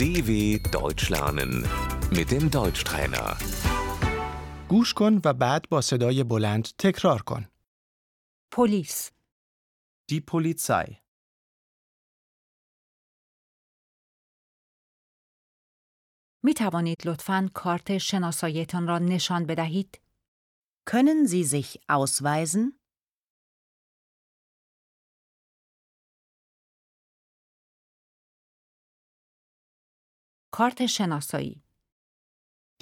DW Deutsch lernen mit dem Deutschtrainer. گوش کن و بعد با صدای بلند تکرار کن. پلیس Die Polizei. می توانید لطفاً کارت شناساییتان را نشان بدهید؟ Können Sie sich ausweisen? کارت شناسایی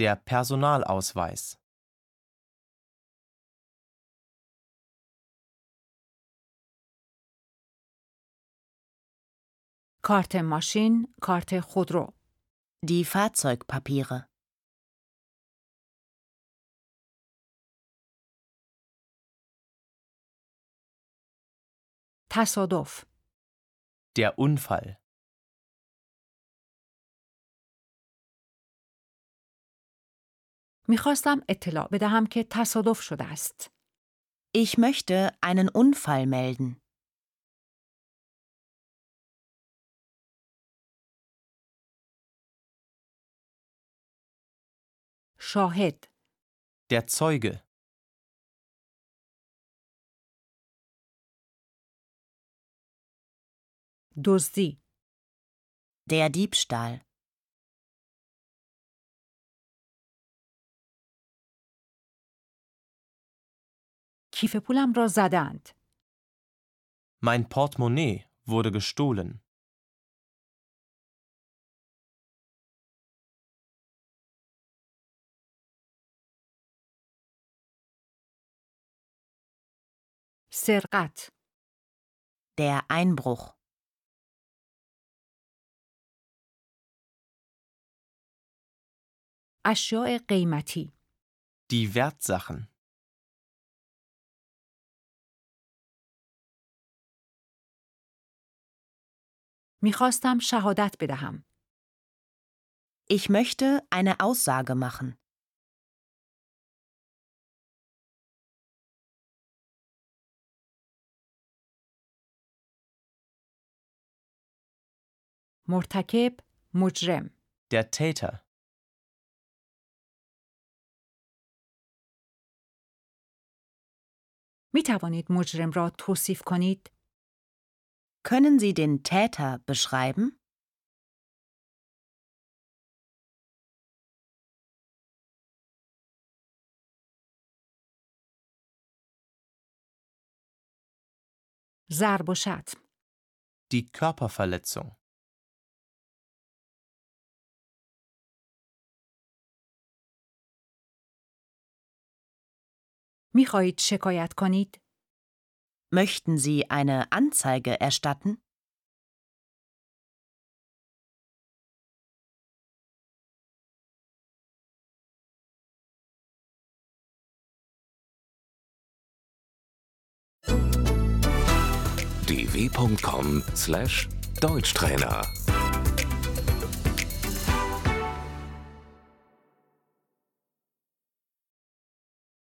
Der Personalausweis. کارت ماشین، کارت خودرو Die Fahrzeugpapiere. تصادف Der Unfall. میخواستم اطلاع بدهم که تصادف شده است. Ich möchte einen Unfall melden. شاهد Der Zeuge. دزدی Der Diebstahl. کیف پولم را زدند. Mein Portemonnaie wurde gestohlen. سرقت Der Einbruch. اشیاء قیمتی Die Wertsachen. میخواستم شهادت بدهم. Ich möchte eine Aussage machen. مرتکب مجرم Der Täter. می توانید مجرم را توصیف کنید؟ Können Sie den Täter beschreiben? ضرب و شتم Die Körperverletzung. می خواهید شکایت کنید؟ Möchten Sie eine Anzeige erstatten? dw.com/deutschtrainer